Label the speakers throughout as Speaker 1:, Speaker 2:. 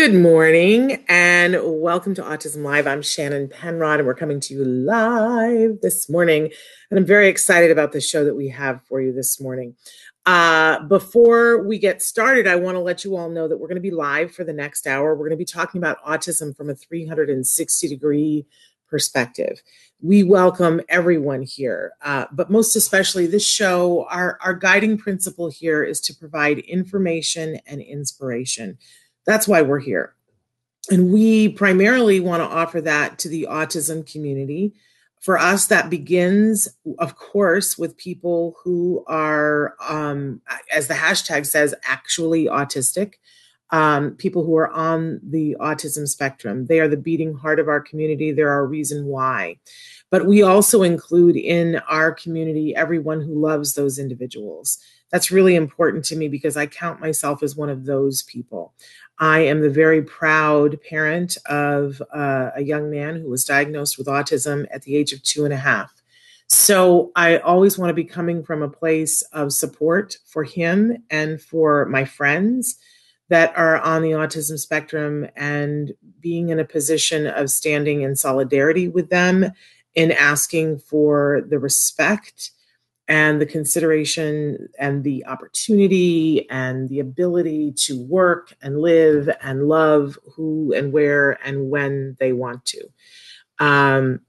Speaker 1: Good morning and welcome to Autism Live. I'm Shannon Penrod and we're coming to you live this morning. And I'm very excited about the show that we have for you this morning. Uh, before we get started, I want to let you all know that we're going to be live for the next hour. We're going to be talking about autism from a 360 degree perspective. We welcome everyone here, uh, but most especially this show. Our, our guiding principle here is to provide information and inspiration. That's why we're here. And we primarily want to offer that to the autism community. For us, that begins, of course, with people who are, um, as the hashtag says, actually autistic, um, people who are on the autism spectrum. They are the beating heart of our community. They're our reason why. But we also include in our community everyone who loves those individuals. That's really important to me because I count myself as one of those people. I am the very proud parent of uh, a young man who was diagnosed with autism at the age of two and a half. So I always want to be coming from a place of support for him and for my friends that are on the autism spectrum and being in a position of standing in solidarity with them in asking for the respect and the consideration and the opportunity and the ability to work and live and love who and where and when they want to. Um,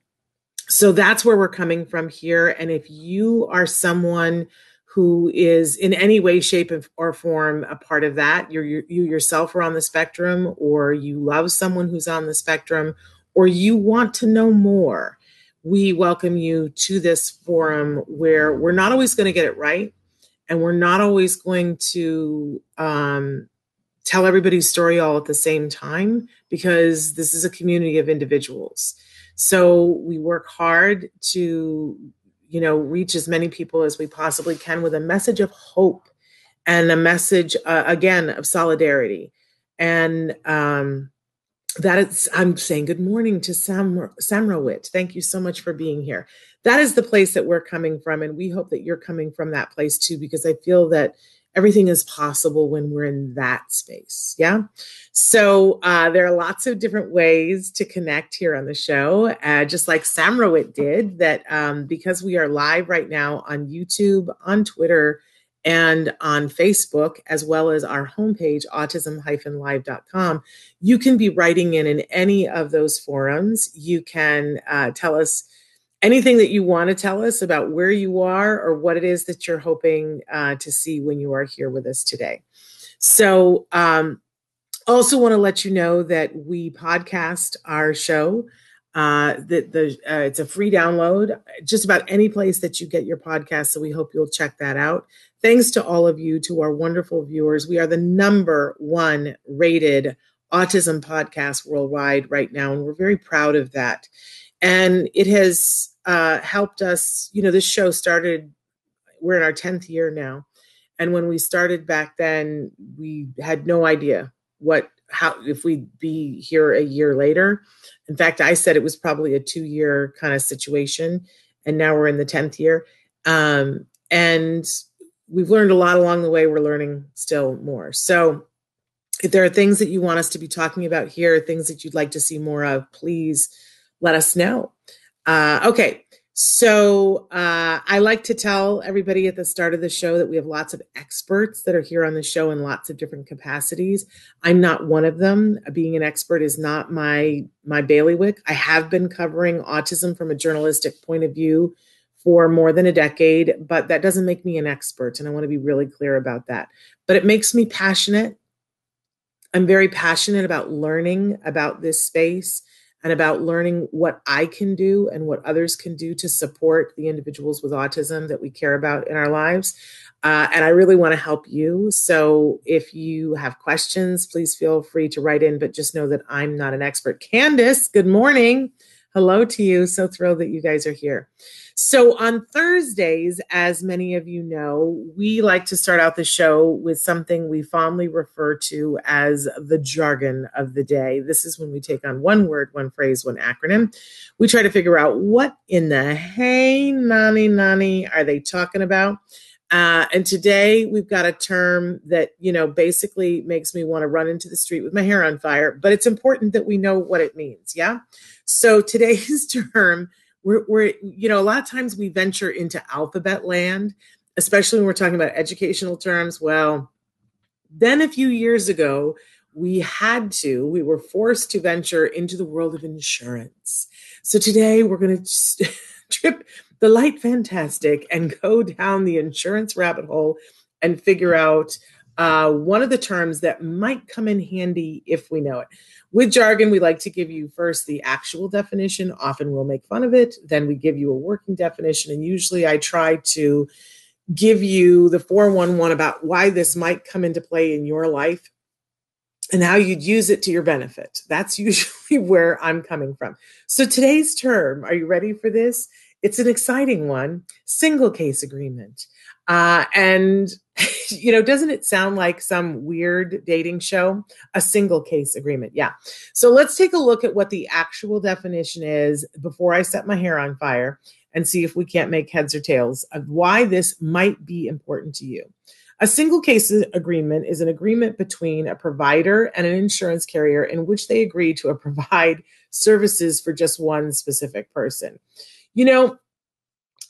Speaker 1: so that's where we're coming from here. And if you are someone who is in any way, shape, or form a part of that, you're, you yourself are on the spectrum, or you love someone who's on the spectrum, or you want to know more we welcome you to this forum where we're not always going to get it right and we're not always going to um, tell everybody's story all at the same time because this is a community of individuals. So we work hard to you know reach as many people as we possibly can with a message of hope and a message uh, again of solidarity. And um, that is i'm saying good morning to sam samrawit thank you so much for being here. That is the place that we're coming from and we hope that you're coming from that place too because i feel that everything is possible when we're in that space yeah? So uh, there are lots of different ways to connect here on the show uh, just like samrawit did that um, because we are live right now on youtube on twitter and on Facebook, as well as our homepage, autism-live.com. You can be writing in in any of those forums. You can uh, tell us anything that you want to tell us about where you are or what it is that you're hoping uh, to see when you are here with us today. So, um, Also, want to let you know that we podcast our show. Uh, that the uh, it's a free download just about any place that you get your podcast. So we hope you'll check that out. Thanks to all of you, to our wonderful viewers. We are the number one rated autism podcast worldwide right now, and we're very proud of that. And it has uh, helped us. You know, this show started. We're in our tenth year now, and when we started back then, we had no idea what how if we'd be here a year later. In fact, I said it was probably a two year kind of situation, and now we're in the tenth year. Um, and we've learned a lot along the way. We're learning still more. So, if there are things that you want us to be talking about here, things that you'd like to see more of, please let us know. Uh, okay, so uh, I like to tell everybody at the start of the show that we have lots of experts that are here on the show in lots of different capacities. I'm not one of them. Being an expert is not my my bailiwick. I have been covering autism from a journalistic point of view for more than a decade, but that doesn't make me an expert, and I want to be really clear about that. But it makes me passionate. I'm very passionate about learning about this space and about learning what I can do and what others can do to support the individuals with autism that we care about in our lives. Uh, and I really want to help you. So if you have questions, please feel free to write in, but just know that I'm not an expert. Candace, good morning. Hello to you. So thrilled that you guys are here. So, on Thursdays, as many of you know, we like to start out the show with something we fondly refer to as the jargon of the day. This is when we take on one word, one phrase, one acronym. We try to figure out what in the hey, nani, nani are they talking about? Uh, and today we've got a term that, you know, basically makes me want to run into the street with my hair on fire, but it's important that we know what it means. Yeah. So today's term we're, we're you know a lot of times we venture into alphabet land especially when we're talking about educational terms. Well then a few years ago we had to we were forced to venture into the world of insurance. So today we're going to trip the light fantastic and go down the insurance rabbit hole and figure out uh, one of the terms that might come in handy if we know it with jargon, we like to give you first the actual definition. Often we'll make fun of it. Then we give you a working definition. And usually I try to give you the 411 about why this might come into play in your life and how you'd use it to your benefit. That's usually where I'm coming from. So today's term, are you ready for this? It's an exciting one single case agreement. Uh, and, you know, doesn't it sound like some weird dating show? A single case agreement. Yeah. So let's take a look at what the actual definition is before I set my hair on fire and see if we can't make heads or tails of why this might be important to you. A single case agreement is an agreement between a provider and an insurance carrier in which they agree to provide services for just one specific person. You know,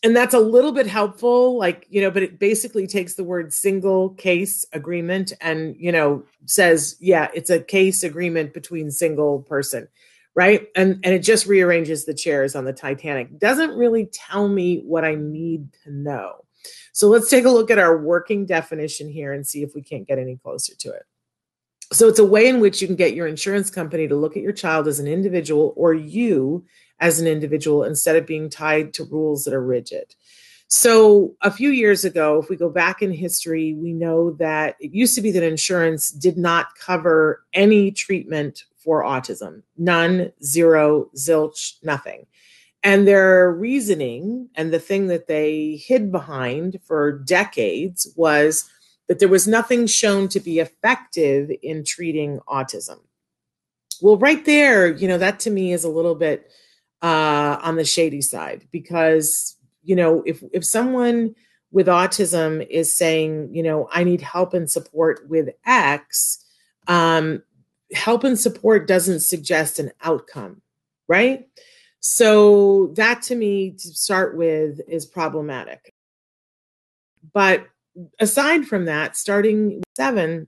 Speaker 1: and that's a little bit helpful like you know but it basically takes the word single case agreement and you know says yeah it's a case agreement between single person right? And and it just rearranges the chairs on the titanic. Doesn't really tell me what i need to know. So let's take a look at our working definition here and see if we can't get any closer to it. So it's a way in which you can get your insurance company to look at your child as an individual or you as an individual instead of being tied to rules that are rigid. So, a few years ago, if we go back in history, we know that it used to be that insurance did not cover any treatment for autism none, zero, zilch, nothing. And their reasoning and the thing that they hid behind for decades was that there was nothing shown to be effective in treating autism. Well, right there, you know, that to me is a little bit uh, on the shady side because you know if if someone with autism is saying you know i need help and support with x um, help and support doesn't suggest an outcome right? So that to me to start with is problematic. But aside from that starting seven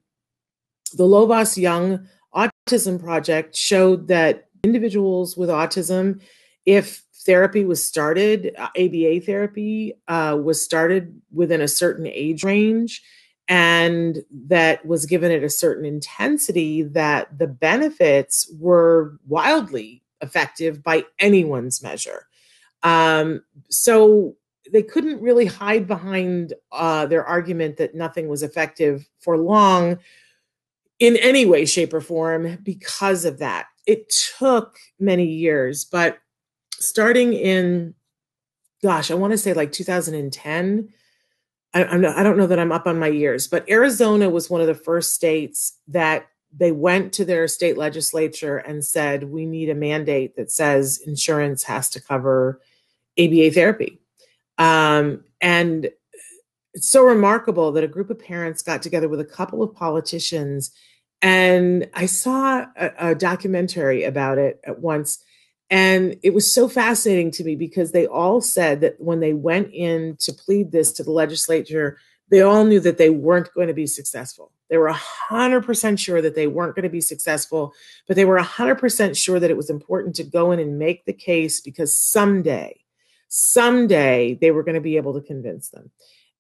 Speaker 1: the Lovaas Young Autism Project showed that individuals with autism if therapy was started, ABA uh, therapy uh, was started within a certain age range, and that was given at a certain intensity that the benefits were wildly effective by anyone's measure. Um, so they couldn't really hide behind uh, their argument that nothing was effective for long in any way, shape, or form because of that. It took many years, but starting in, gosh, I want to say like 2010. I, I'm not, I don't know that I'm up on my years, but Arizona was one of the first states that they went to their state legislature and said, we need a mandate that says insurance has to cover ABA therapy. Um, and it's so remarkable that a group of parents got together with a couple of politicians. And I saw a, a documentary about it at once. And it was so fascinating to me because they all said that when they went in to plead this to the legislature, they all knew that they weren't going to be successful. They were 100% sure that they weren't going to be successful, but they were 100% sure that it was important to go in and make the case because someday, someday they were going to be able to convince them.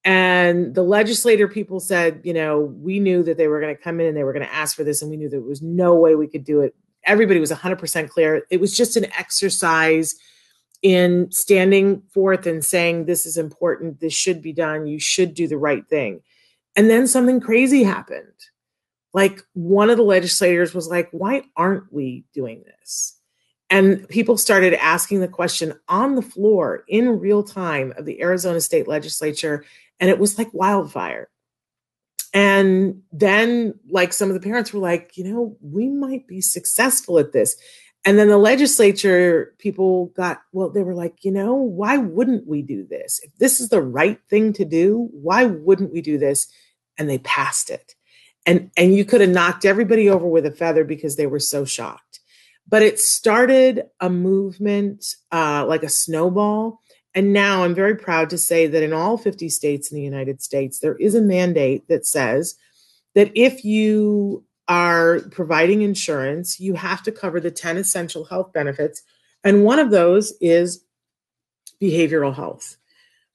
Speaker 1: And the legislator people said, you know, we knew that they were going to come in and they were going to ask for this, and we knew there was no way we could do it. Everybody was 100% clear. It was just an exercise in standing forth and saying, this is important, this should be done, you should do the right thing. And then something crazy happened. Like one of the legislators was like, why aren't we doing this? And people started asking the question on the floor in real time of the Arizona state legislature. And it was like wildfire. And then, like, some of the parents were like, you know, we might be successful at this. And then the legislature people got, well, they were like, you know, why wouldn't we do this? If this is the right thing to do, why wouldn't we do this? And they passed it. And, and you could have knocked everybody over with a feather because they were so shocked. But it started a movement uh, like a snowball. And now I'm very proud to say that in all 50 states in the United States, there is a mandate that says that if you are providing insurance, you have to cover the 10 essential health benefits. And one of those is behavioral health.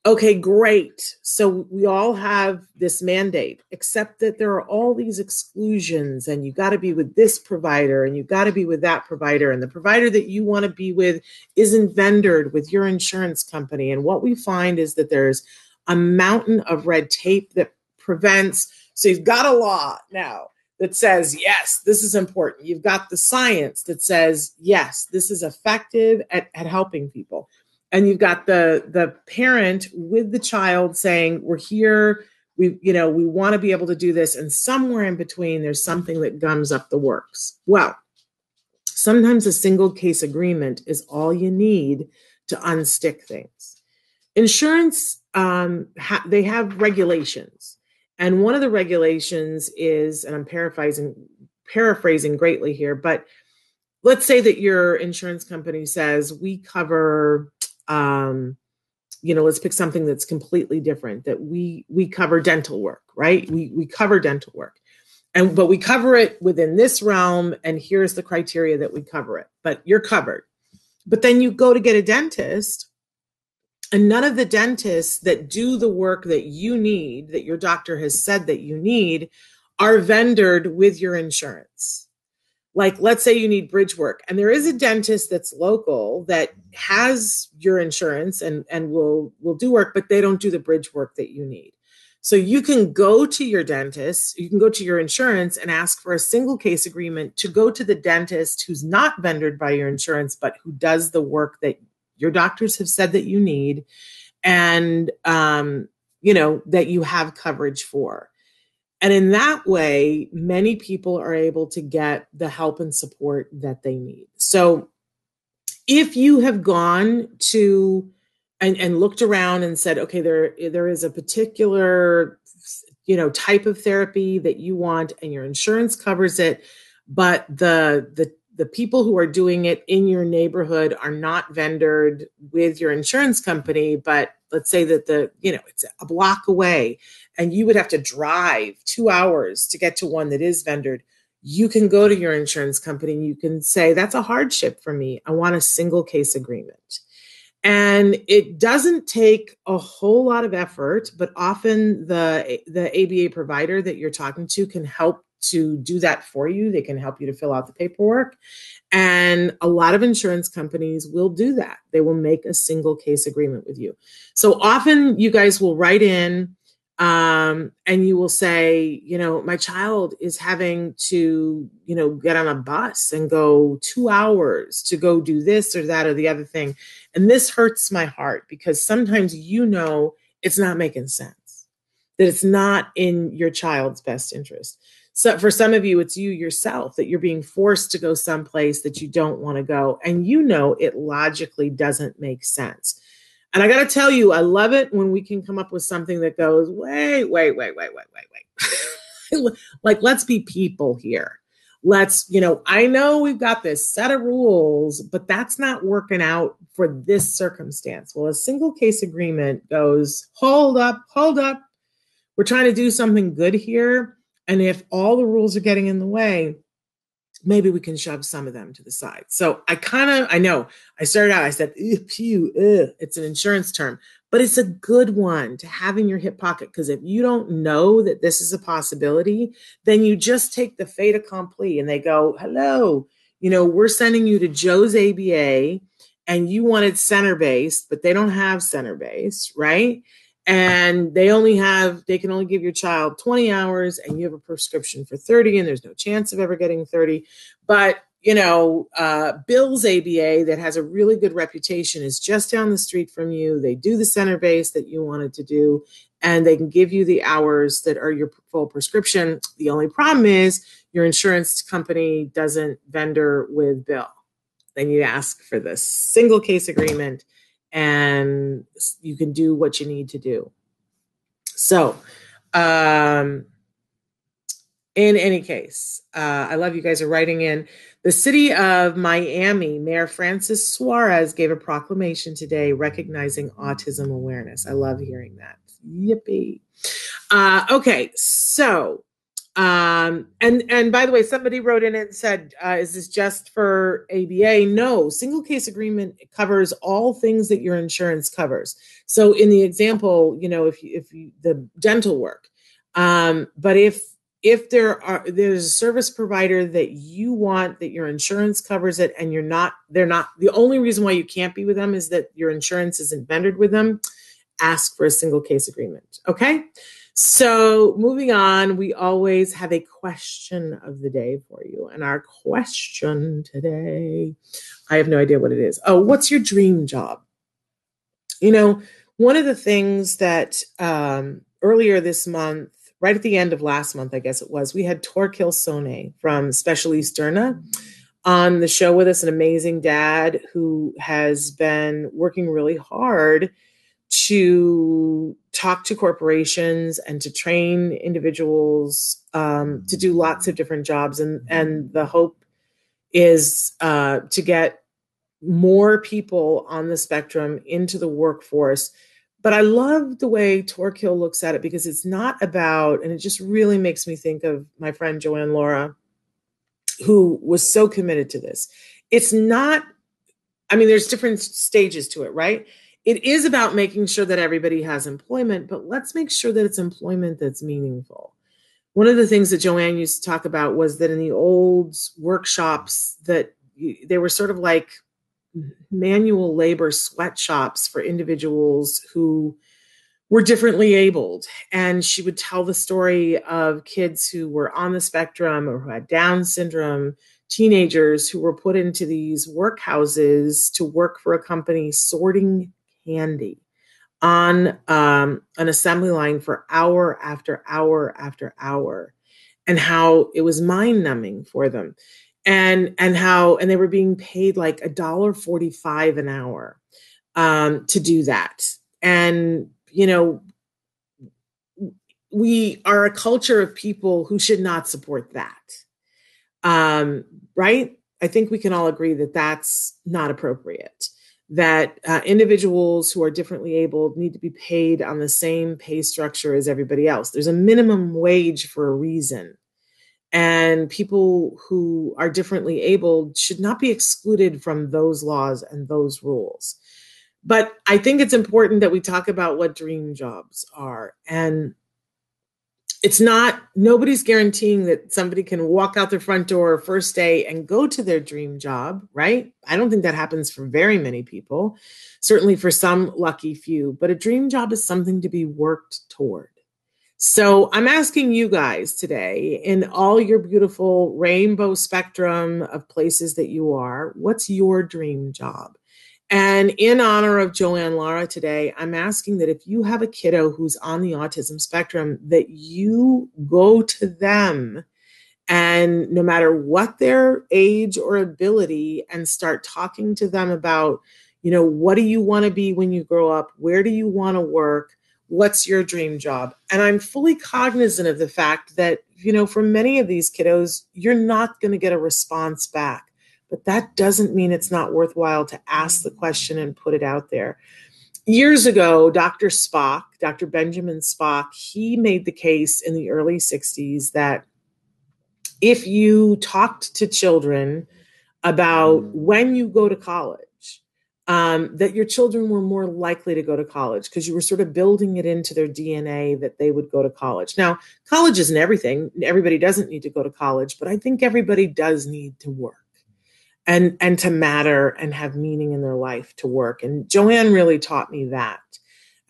Speaker 1: Okay, great. So we all have this mandate, except that there are all these exclusions, and you got to be with this provider and you got to be with that provider. And the provider that you want to be with isn't vendored with your insurance company. And what we find is that there's a mountain of red tape that prevents. So you've got a law now that says, yes, this is important. You've got the science that says, yes, this is effective at, at helping people. And you've got the the parent with the child saying, we're here, we, you know, we want to be able to do this. And somewhere in between, there's something that gums up the works. Well, sometimes a single case agreement is all you need to unstick things. Insurance, um, ha- they have regulations and one of the regulations is, and I'm paraphrasing paraphrasing greatly here, but let's say that your insurance company says we cover um, you know let's pick something that's completely different that we we cover dental work right? We we cover dental work. And but we cover it within this realm and here's the criteria that we cover it but you're covered. But then you go to get a dentist and none of the dentists that do the work that you need, that your doctor has said that you need, are vendored with your insurance. Like, let's say you need bridge work, and there is a dentist that's local that has your insurance and, and will, will do work, but they don't do the bridge work that you need. So you can go to your dentist, you can go to your insurance and ask for a single case agreement to go to the dentist who's not vendored by your insurance, but who does the work that your doctors have said that you need and um, you know that you have coverage for and in that way many people are able to get the help and support that they need. So if you have gone to and, and looked around and said okay there there is a particular you know type of therapy that you want and your insurance covers it but the the the people who are doing it in your neighborhood are not vendored with your insurance company but let's say that the you know it's a block away and you would have to drive 2 hours to get to one that is vendored you can go to your insurance company and you can say that's a hardship for me. I want a single case agreement. And it doesn't take a whole lot of effort but often the the aba provider that you're talking to can help to do that for you they can help you to fill out the paperwork and a lot of insurance companies will do that they will make a single case agreement with you so often you guys will write in um, and you will say, you know, my child is having to, you know, get on a bus and go two hours to go do this or that or the other thing. And this hurts my heart because sometimes you know it's not making sense, that it's not in your child's best interest. So for some of you, it's you yourself that you're being forced to go someplace that you don't want to go. And you know it logically doesn't make sense. And I got to tell you, I love it when we can come up with something that goes, wait, wait, wait, wait, wait, wait, wait. like, let's be people here. Let's, you know, I know we've got this set of rules, but that's not working out for this circumstance. Well, a single case agreement goes, hold up, hold up. We're trying to do something good here. And if all the rules are getting in the way, maybe we can shove some of them to the side. So I kind of, I know I started out, I said, pew, ugh. it's an insurance term, but it's a good one to have in your hip pocket. Because if you don't know that this is a possibility, then you just take the fait accompli and they go, hello, you know, we're sending you to Joe's ABA and you wanted center based, but they don't have center based, right? And they only have they can only give your child 20 hours and you have a prescription for 30 and there's no chance of ever getting 30 but you know uh, bill's aba that has a really good reputation is just down the street from you. They do the center base that you wanted to do and they can give you the hours that are your full prescription. The only problem is your insurance company doesn't vendor with bill. Then you ask for the single case agreement and you can do what you need to do. So, um, in any case, uh, I love you guys are writing in. The city of Miami, Mayor Francis Suarez gave a proclamation today recognizing autism awareness. I love hearing that. Yippee. Uh, okay, so um, and and by the way, somebody wrote in and said, uh, "Is this just for ABA?" No, single case agreement covers all things that your insurance covers. So in the example, you know, if you, if you, the dental work, um, but if if there are there's a service provider that you want that your insurance covers it and you're not they're not the only reason why you can't be with them is that your insurance isn't vended with them ask for a single case agreement okay so, moving on, we always have a question of the day for you. And our question today, I have no idea what it is. Oh, what's your dream job? You know, one of the things that um, earlier this month, right at the end of last month, I guess it was, we had Thorkil Sonne from Specialisterne on the show with us, an amazing dad who has been working really hard to talk to corporations and to train individuals um, to do lots of different jobs. And and the hope is uh, to get more people on the spectrum into the workforce. But i love the way thorkil looks at it because it's not about and it just really makes me think of my friend joanne lara who was so committed to this. It's not i mean there's different stages to it right it is about making sure that everybody has employment, but let's make sure that it's employment that's meaningful. One of the things that Joanne used to talk about was that in the old workshops that they were sort of like manual labor sweatshops for individuals who were differently abled. And she would tell the story of kids who were on the spectrum or who had Down syndrome, teenagers who were put into these workhouses to work for a company sorting candy on um, an assembly line for hour after hour after hour and how it was mind numbing for them and and how and they were being paid like a dollar 45 an hour um, to do that. And you know we are a culture of people who should not support that um, right? I think we can all agree that that's not appropriate that uh, individuals who are differently abled need to be paid on the same pay structure as everybody else. There's a minimum wage for a reason. And people who are differently abled should not be excluded from those laws and those rules. But I think it's important that we talk about what dream jobs are. And it's not, nobody's guaranteeing that somebody can walk out their front door first day and go to their dream job, right? I don't think that happens for very many people, certainly for some lucky few. But a dream job is something to be worked toward. So I'm asking you guys today, in all your beautiful rainbow spectrum of places that you are, what's your dream job? And in honor of Joanne Lara today, I'm asking that if you have a kiddo who's on the autism spectrum, that you go to them and no matter what their age or ability, and start talking to them about, you know, what do you want to be when you grow up? Where do you want to work? What's your dream job? And I'm fully cognizant of the fact that, you know, for many of these kiddos, you're not going to get a response back but that doesn't mean it's not worthwhile to ask the question and put it out there. Years ago, Dr. Spock, Dr. Benjamin Spock, he made the case in the early 60s that if you talked to children about mm. when you go to college, um, that your children were more likely to go to college because you were sort of building it into their DNA that they would go to college. Now, college isn't everything. Everybody doesn't need to go to college, but I think everybody does need to work and and to matter and have meaning in their life to work. And joanne really taught me that.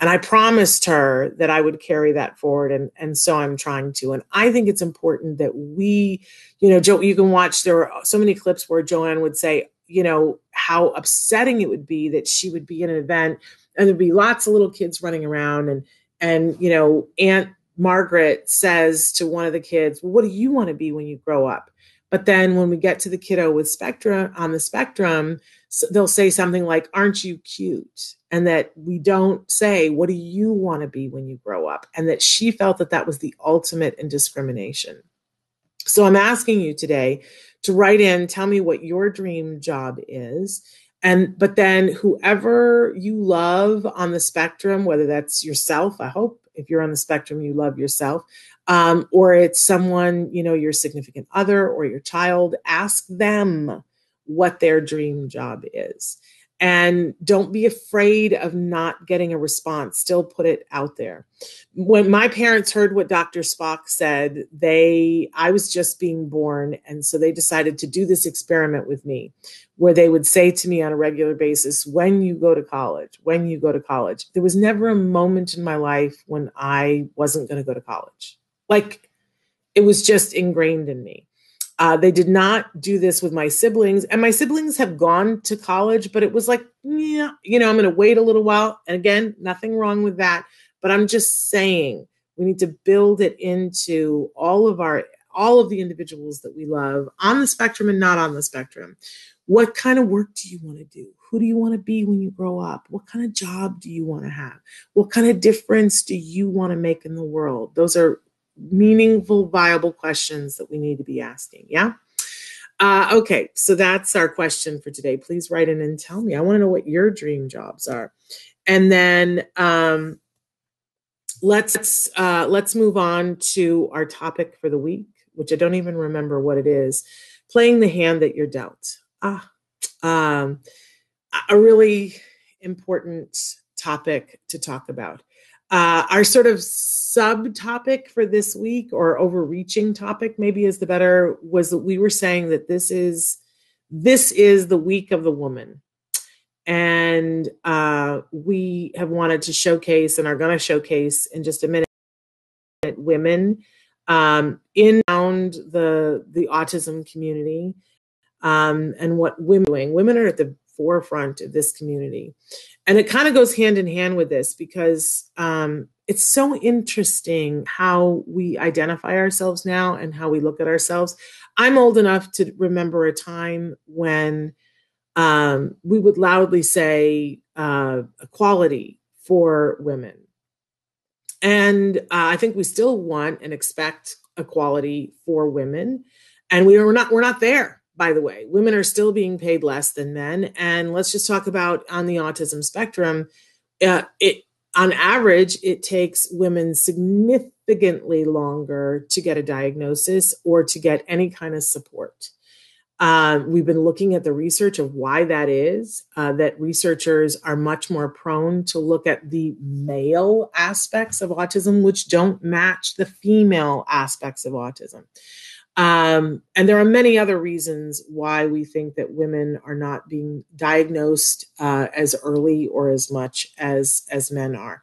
Speaker 1: And i promised her that i would carry that forward and and so i'm trying to. And i think it's important that we you know joe you can watch there are so many clips where joanne would say you know how upsetting it would be that she would be in an event and there'd be lots of little kids running around. And and you know aunt margaret says to one of the kids well what do you want to be when you grow up but then when we get to the kiddo with spectrum on the spectrum, so they'll say something like, Aren't you cute? And that we don't say, What do you want to be when you grow up? And that she felt that that was the ultimate in discrimination. So I'm asking you today to write in, tell me what your dream job is. And but then whoever you love on the spectrum, whether that's yourself, I hope if you're on the spectrum, you love yourself um, or it's someone, you know, your significant other or your child, ask them what their dream job is. And don't be afraid of not getting a response. Still put it out there. When my parents heard what Dr. Spock said, they I was just being born, and so they decided to do this experiment with me, where they would say to me on a regular basis, "When you go to college, when you go to college." There was never a moment in my life when I wasn't going to go to college. Like it was just ingrained in me. Uh, they did not do this with my siblings, and my siblings have gone to college, but it was like, yeah, you know, I'm going to wait a little while. And again, nothing wrong with that, but I'm just saying we need to build it into all of our all of the individuals that we love on the spectrum and not on the spectrum. What kind of work do you want to do? Who do you want to be when you grow up? What kind of job do you want to have? What kind of difference do you want to make in the world? Those are meaningful, viable questions that we need to be asking. Yeah. Uh, okay, so that's our question for today. Please write in and tell me. I want to know what your dream jobs are, and then um, let's uh, let's move on to our topic for the week, which I don't even remember what it is. Playing the hand that you're dealt. Ah, um, a really important topic to talk about. Uh, our sort of subtopic for this week or overreaching topic maybe is the better was that we were saying that this is this is the week of the woman and uh, we have wanted to showcase and are going to showcase in just a minute women um, in around the the autism community um, and what women doing. Women are at the forefront of this community. And it kind of goes hand in hand with this because um, it's so interesting how we identify ourselves now and how we look at ourselves. I'm old enough to remember a time when um, we would loudly say uh, equality for women. And uh, I think we still want and expect equality for women. And we are not, we're not there by the way. Women are still being paid less than men. And let's just talk about on the autism spectrum. Uh, it on average, it takes women significantly longer to get a diagnosis or to get any kind of support. Uh, we've been looking at the research of why that is, uh, that researchers are much more prone to look at the male aspects of autism, which don't match the female aspects of autism. Um, and there are many other reasons why we think that women are not being diagnosed uh, as early or as much as as men are.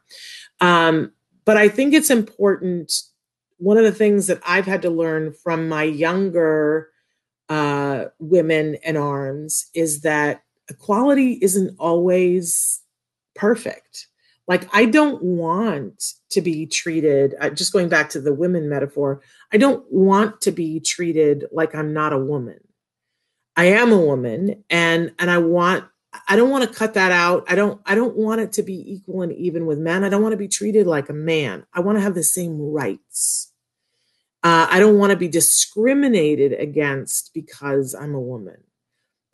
Speaker 1: Um, but I think it's important. One of the things that I've had to learn from my younger uh, women in arms is that equality isn't always perfect. Like, I don't want to be treated, uh, just going back to the women metaphor, I don't want to be treated like I'm not a woman. I am a woman and and I want I don't want to cut that out. I don't I don't want it to be equal and even with men. I don't want to be treated like a man. I want to have the same rights. Uh, I don't want to be discriminated against because I'm a woman.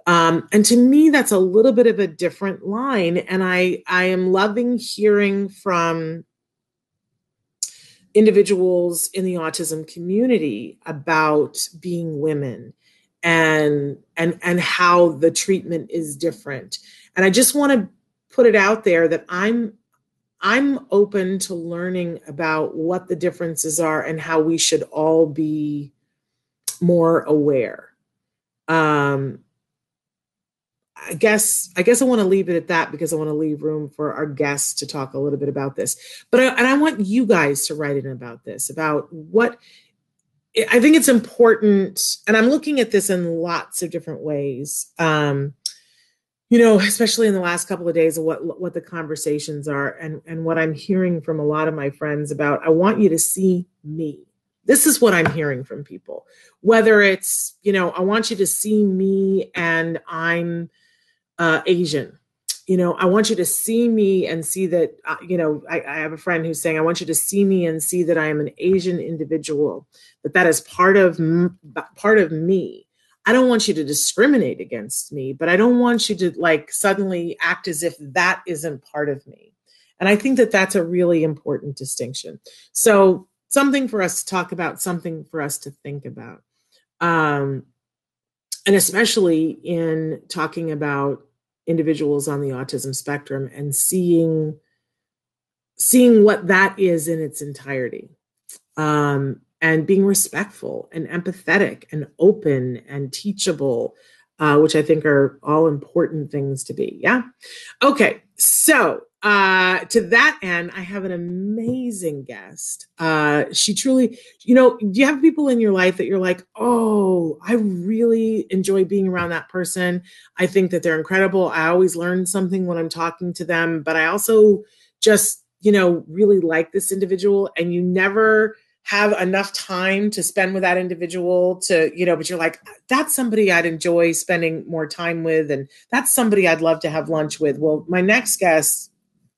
Speaker 1: Um, and to me, that's a little bit of a different line. And I I am loving hearing from individuals in the autism community about being women and and and how the treatment is different and i just want to put it out there that i'm i'm open to learning about what the differences are and how we should all be more aware um I guess I guess I want to leave it at that because I want to leave room for our guests to talk a little bit about this. But I, and I want you guys to write in about this about what I think it's important, and I'm looking at this in lots of different ways. Um, you know, especially in the last couple of days of what what the conversations are, and and what I'm hearing from a lot of my friends about. I want you to see me. This is what I'm hearing from people. Whether it's you know, I want you to see me, and I'm uh, Asian you know, I want you to see me and see that, uh, you know, I, I, have a friend who's saying, I want you to see me and see that I am an Asian individual, that that is part of part of me. I don't want you to discriminate against me, but I don't want you to like suddenly act as if that isn't part of me. And I think that that's a really important distinction. So something for us to talk about, something for us to think about. Um, and especially in talking about individuals on the autism spectrum and seeing seeing what that is in its entirety um, and being respectful and empathetic and open and teachable uh, which i think are all important things to be yeah okay so uh, to that end, I have an amazing guest. Uh, she truly, you know, do you have people in your life that you're like, oh, I really enjoy being around that person? I think that they're incredible. I always learn something when I'm talking to them, but I also just, you know, really like this individual, and you never have enough time to spend with that individual to you know but you're like that's somebody i'd enjoy spending more time with and that's somebody i'd love to have lunch with well my next guest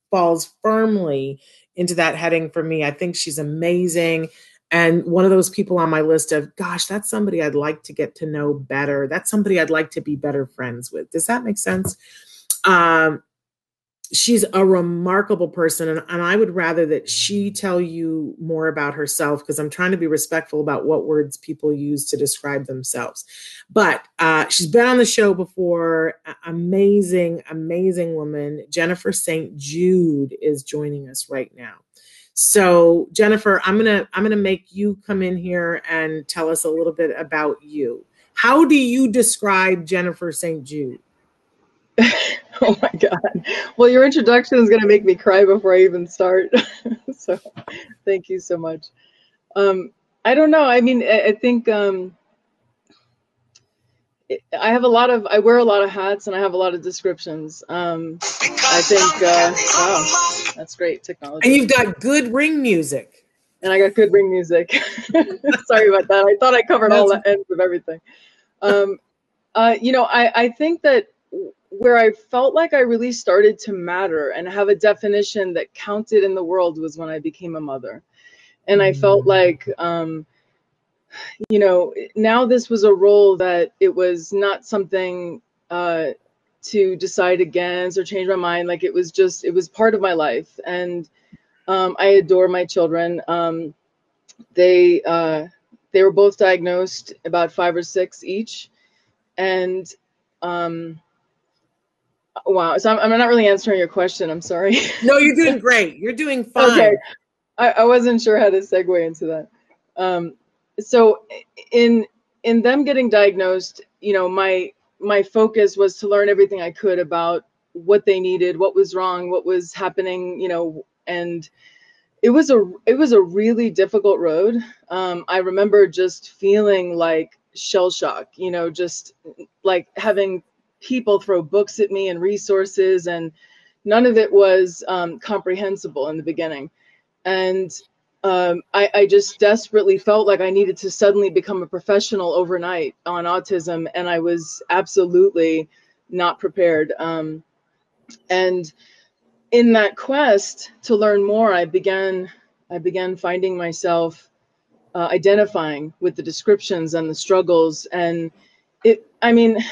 Speaker 1: falls firmly into that heading for me. I think she's amazing. And one of those people on my list of, gosh, that's somebody I'd like to get to know better. That's somebody I'd like to be better friends with. Does that make sense? Um, she's a remarkable person and, and, i would rather that she tell you more about herself because i'm trying to be respectful about what words people use to describe themselves. But uh, she's been on the show before amazing amazing woman. Jennifer st jude is joining us right now. So jennifer i'm gonna i'm gonna make you come in here and tell us a little bit about you. How do you describe jennifer st jude
Speaker 2: oh my god well your introduction is going to make me cry before i even start so thank you so much um, i don't know i mean i, I think um, I have a lot of I wear a lot of hats and I have a lot of descriptions. Um, I think uh, wow, that's great technology.
Speaker 1: And you've got good ring music.
Speaker 2: And I got good ring music. Sorry about that. I thought I covered that's all the ends of everything. Um, uh, you know, I I think that where I felt like I really started to matter and have a definition that counted in the world was when I became a mother. And I felt mm. like, um, you know, now this was a role that it was not something uh, to decide against or change my mind. Like it was just, it was part of my life. And um, I adore my children. Um, they, uh, they were both diagnosed about five or six each and um, wow, so I'm, I'm not really answering your question. I'm sorry.
Speaker 1: No, you're doing great. You're doing fine.
Speaker 2: okay, I, I wasn't sure how to segue into that. Um, so in in them getting diagnosed, you know, my my focus was to learn everything I could about what they needed, what was wrong, what was happening, you know, and it was a it was a really difficult road. Um, I remember just feeling like shell shock, you know, just like having people throw books at me and resources, and none of it was um, comprehensible in the beginning. And um, I, I, just desperately felt like I needed to suddenly become a professional overnight on autism, and I was absolutely not prepared. Um, and in that quest to learn more, I began I began finding myself uh, identifying with the descriptions and the struggles, and it. I mean,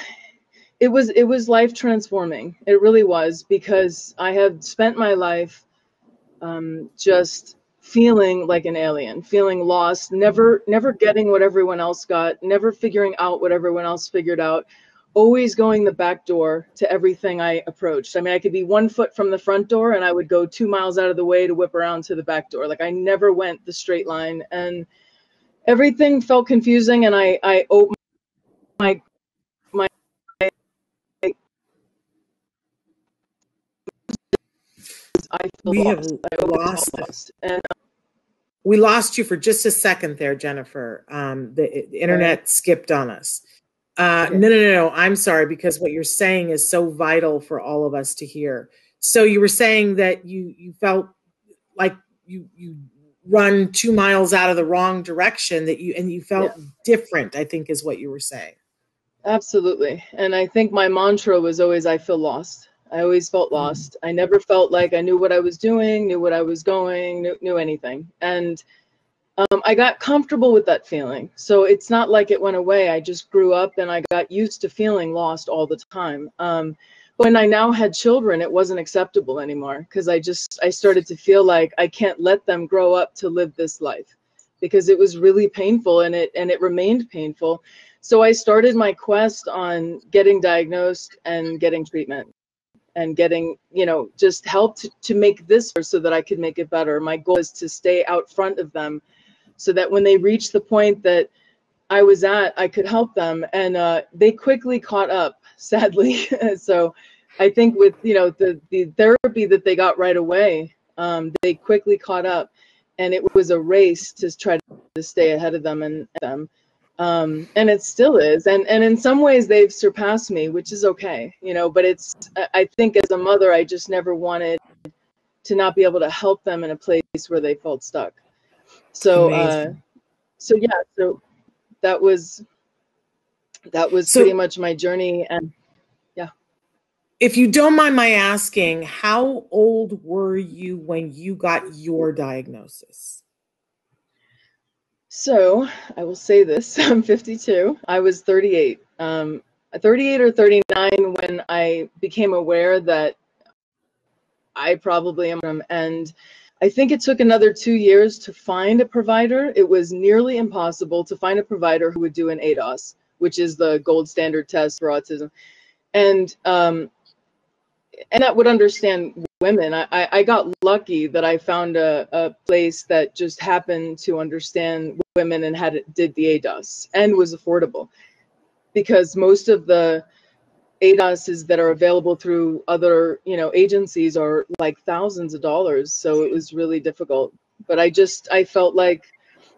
Speaker 2: it was it was life transforming. It really was because I had spent my life um, just feeling like an alien, feeling lost, never never getting what everyone else got, never figuring out what everyone else figured out, always going the back door to everything I approached. I mean, I could be one foot from the front door and I would go two miles out of the way to whip around to the back door. Like I never went the straight line and everything felt confusing and I I opened my my
Speaker 1: I we lost. have lost, lost. and we lost you for just a second there, Jennifer. Um, the, the internet right. skipped on us. Uh, no, no, no, no. I'm sorry because what you're saying is so vital for all of us to hear. So you were saying that you you felt like you you run two miles out of the wrong direction that you and you felt yeah. different. I think is what you were saying.
Speaker 2: Absolutely, and I think my mantra was always "I feel lost." I always felt lost. I never felt like I knew what I was doing, knew what I was going, knew, knew anything. And um, I got comfortable with that feeling. So it's not like it went away. I just grew up and I got used to feeling lost all the time. Um, when I now had children, it wasn't acceptable anymore because I just I started to feel like I can't let them grow up to live this life because it was really painful and it and it remained painful. So I started my quest on getting diagnosed and getting treatment and getting you know just help to, to make this so that i could make it better. My goal is to stay out front of them so that when they reach the point that i was at i could help them. And uh, they quickly caught up sadly. So i think with you know the the therapy that they got right away um, they quickly caught up. And it was a race to try to stay ahead of them and them um, and it still is. And and in some ways they've surpassed me which is okay you know but it's i think as a mother i just never wanted to not be able to help them in a place where they felt stuck. So uh, so yeah so that was that was so, pretty much my journey and yeah.
Speaker 1: If you don't mind my asking how old were you when you got your diagnosis
Speaker 2: so I will say this: I'm 52. I was 38. Um, 38 or 39 when I became aware that I probably am. And I think it took another two years to find a provider. It was nearly impossible to find a provider who would do an ADOS, which is the gold standard test for autism. And um, and that would understand women. I, I got lucky that I found a, a place that just happened to understand women and had did the ADOS and was affordable, because most of the ADOSs that are available through other you know agencies are like thousands of dollars. So it was really difficult. But I just I felt like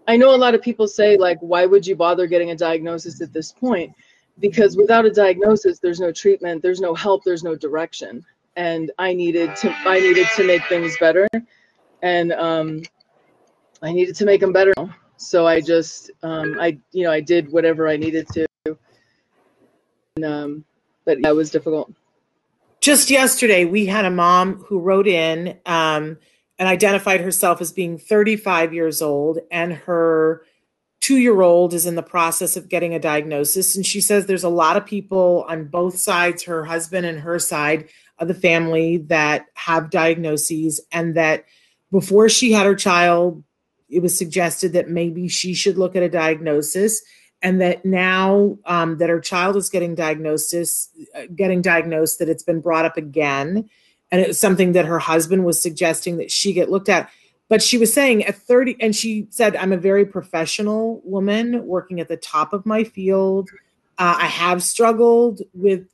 Speaker 2: I know a lot of people say like why would you bother getting a diagnosis at this point? Because without a diagnosis there's no treatment there's no help there's no direction. And i needed to i needed to make things better. And um i needed to make them better. So i just um i you know i did whatever i needed to. And, um but that was difficult.
Speaker 1: Just yesterday we had a mom who wrote in um and identified herself as being 35 years old and her two year old is in the process of getting a diagnosis. And she says there's a lot of people on both sides, her husband and her side of the family, that have diagnoses, and that before she had her child, it was suggested that maybe she should look at a diagnosis. and that now um, that her child is getting diagnosis, uh, getting diagnosed, that it's been brought up again, and it's something that her husband was suggesting that she get looked at. But she was saying at 30, and she said, I'm a very professional woman working at the top of my field. Uh, I have struggled with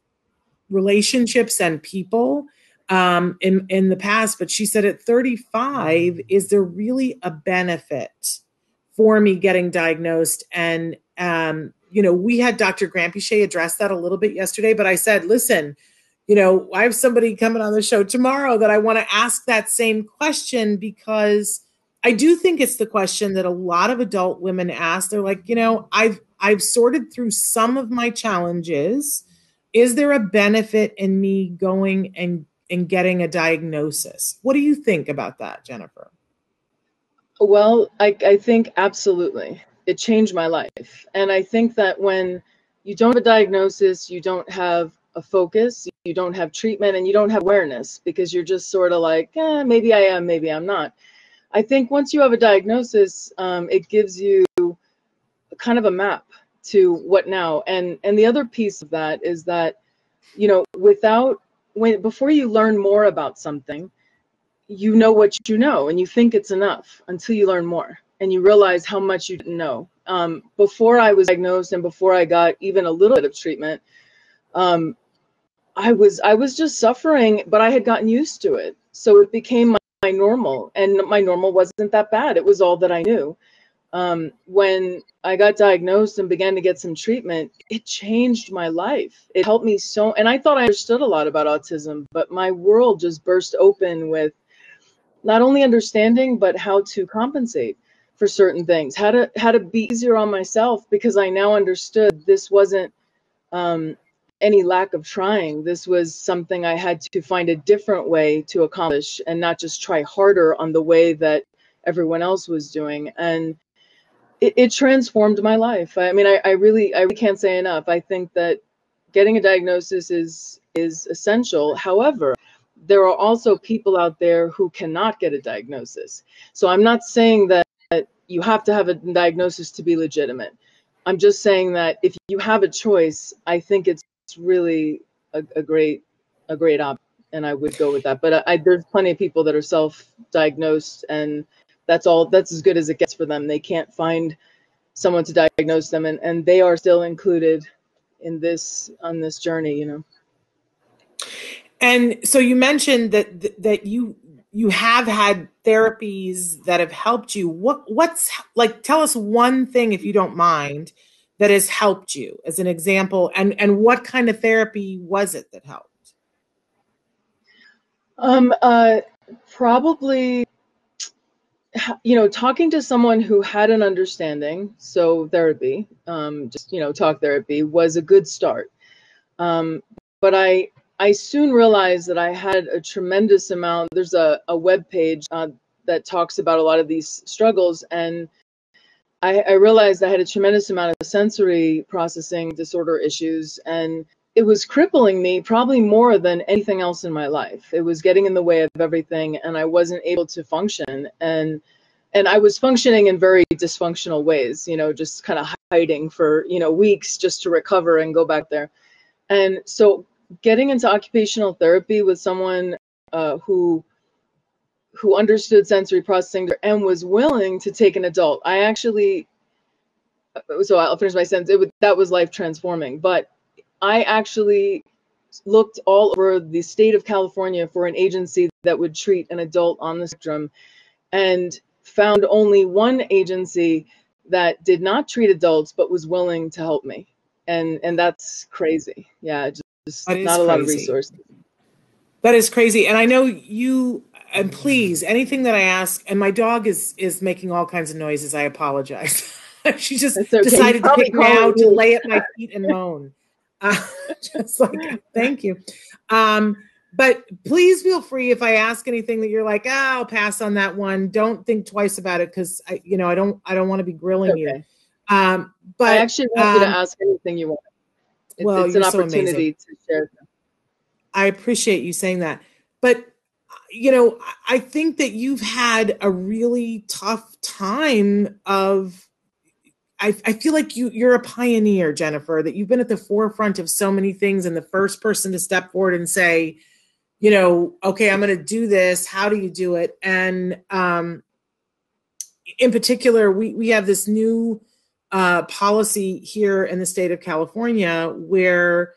Speaker 1: relationships and people um, in, in the past, but she said at 35, is there really a benefit for me getting diagnosed? And, um, you know, we had Dr. Granpeesheh address that a little bit yesterday, but I said, listen, you know, I have somebody coming on the show tomorrow that I want to ask that same question because I do think it's the question that a lot of adult women ask. They're like, you know, I've I've sorted through some of my challenges. Is there a benefit in me going and and getting a diagnosis? What do you think about that, Jennifer?
Speaker 2: Well, I, I think absolutely. It changed my life. And I think that when you don't have a diagnosis, you don't have a focus, you don't have treatment, and you don't have awareness because you're just sort of like, eh, maybe I am, maybe I'm not. I think once you have a diagnosis, um, it gives you kind of a map to what now. And and the other piece of that is that, you know, without when before you learn more about something, you know what you know, and you think it's enough until you learn more and you realize how much you didn't know. Um, before I was diagnosed and before I got even a little bit of treatment, um, I was I was just suffering, but I had gotten used to it. So it became my, my normal, and my normal wasn't that bad. It was all that I knew. Um, when I got diagnosed and began to get some treatment, it changed my life. It helped me so, and I thought I understood a lot about autism, but my world just burst open with not only understanding but how to compensate for certain things, how to how to be easier on myself because I now understood this wasn't um, any lack of trying. This was something I had to find a different way to accomplish and not just try harder on the way that everyone else was doing. And it, it transformed my life. I mean, I, I really, I can't say enough. I think that getting a diagnosis is is essential. However, there are also people out there who cannot get a diagnosis. So I'm not saying that you have to have a diagnosis to be legitimate. I'm just saying that if you have a choice, I think it's it's really a, a great a great option and I would go with that. But I, there's plenty of people that are self-diagnosed, and that's all. That's as good as it gets for them. They can't find someone to diagnose them, and and they are still included in this on this journey. You know.
Speaker 1: And so you mentioned that that you you have had therapies that have helped you. What what's like? Tell us one thing, if you don't mind, that has helped you as an example and and what kind of therapy was it that helped?
Speaker 2: Um uh probably you know talking to someone who had an understanding so therapy um just you know talk therapy was a good start. Um but i i soon realized that i had a tremendous amount there's a, a web page uh, that talks about a lot of these struggles and I, I realized I had a tremendous amount of sensory processing disorder issues, and it was crippling me probably more than anything else in my life. It was getting in the way of everything, and I wasn't able to function. And and I was functioning in very dysfunctional ways, you know, just kind of hiding for you know weeks just to recover and go back there. And so, getting into occupational therapy with someone uh, who who understood sensory processing and was willing to take an adult. I actually, so I'll finish my sentence. It would, that was life transforming. But I actually looked all over the state of California for an agency that would treat an adult on the spectrum and found only one agency that did not treat adults but was willing to help me. And and that's crazy. Yeah, just not a crazy. lot of resources.
Speaker 1: That is crazy. And I know you and please, anything that I ask, and my dog is is making all kinds of noises. I apologize. she just okay. decided to pick me out to lay at my feet and moan. Uh, just like thank you. Um, but please feel free if I ask anything that you're like, ah, I'll pass on that one. Don't think twice about it because I, you know, I don't, I don't want to be grilling okay. you. Um, but I
Speaker 2: actually want um, you to um, ask anything you want. It's, well, it's an opportunity to share. Them.
Speaker 1: I appreciate you saying that, but you know, I think that you've had a really tough time of I, I feel like you you're a pioneer, Jennifer, that you've been at the forefront of so many things and the first person to step forward and say, you know, okay, I'm going to do this. How do you do it? And um, in particular, we, we have this new uh, policy here in the state of California where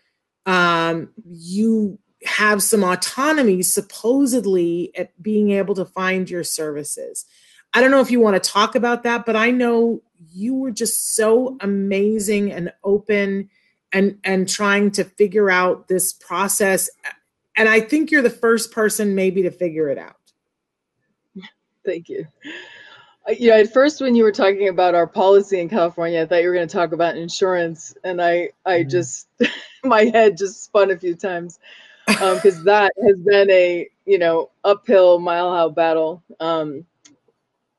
Speaker 1: um, you have some autonomy supposedly at being able to find your services. I don't know if you want to talk about that, but I know you were just so amazing and open and and trying to figure out this process and I think you're the first person maybe to figure it out.
Speaker 2: Thank you. Uh, you know, at first when you were talking about our policy in California, I thought you were going to talk about insurance, and I, I mm-hmm. just, my head just spun a few times because um, that has been a, you know, uphill mile high battle. Um,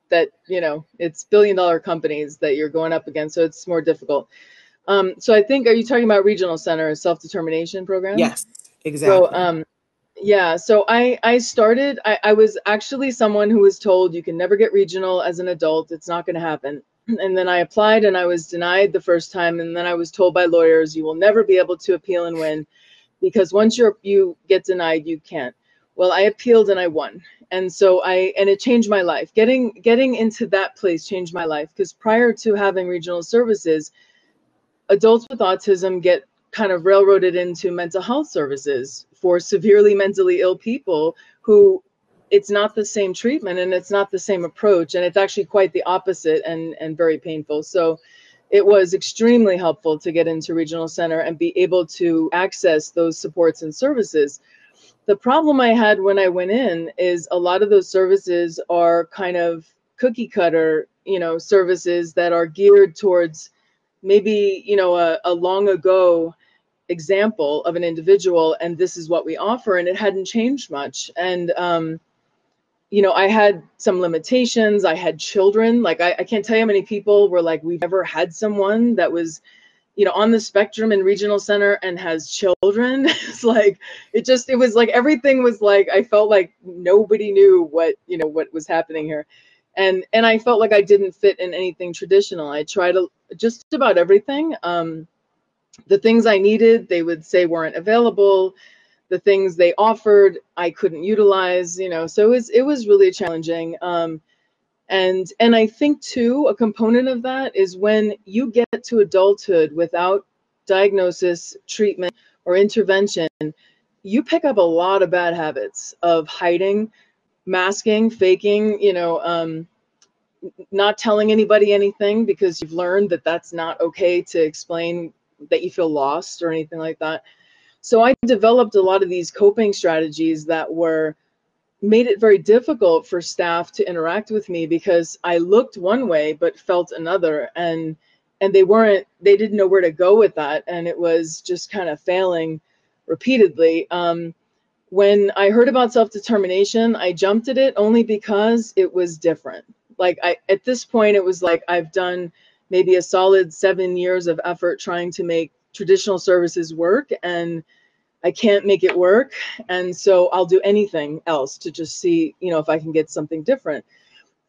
Speaker 2: that you know, it's billion dollar companies that you're going up against, so it's more difficult. Um, so I think, are you talking about regional center self determination program?
Speaker 1: Yes. Exactly.
Speaker 2: So, um, yeah, so I I started. I, I was actually someone who was told you can never get regional as an adult. It's not going to happen. And then I applied and I was denied the first time. And then I was told by lawyers you will never be able to appeal and win because once you're you get denied, you can't. Well, I appealed and I won. And so I and it changed my life. Getting getting into that place changed my life because prior to having regional services, adults with autism get kind of railroaded into mental health services for severely mentally ill people who it's not the same treatment and it's not the same approach and it's actually quite the opposite and and very painful so it was extremely helpful to get into regional center and be able to access those supports and services. The problem i had when i went in is a lot of those services are kind of cookie cutter you know services that are geared towards maybe you know a, a long ago example of an individual and this is what we offer and it hadn't changed much. And um, you know i had some limitations i had children like I, I can't tell you how many people were like we've never had someone that was you know on the spectrum in regional center and has children. It's like it just it was like everything was like i felt like nobody knew what you know what was happening here. And and i felt like i didn't fit in anything traditional. I tried a, just about everything. Um the things I needed, they would say weren't available. The things they offered, I couldn't utilize. You know, so it was it was really challenging. Um, and and I think too, a component of that is when you get to adulthood without diagnosis, treatment, or intervention, you pick up a lot of bad habits of hiding, masking, faking. You know. Um, not telling anybody anything because you've learned that that's not okay to explain that you feel lost or anything like that. So I developed a lot of these coping strategies that were made it very difficult for staff to interact with me because I looked one way but felt another and and they weren't they didn't know where to go with that and it was just kind of failing repeatedly. Um, when i heard about self-determination i jumped at it only because it was different. Like i at this point it was like i've done maybe a solid seven years of effort trying to make traditional services work and I can't make it work. And so I'll do anything else to just see, you know, if I can get something different.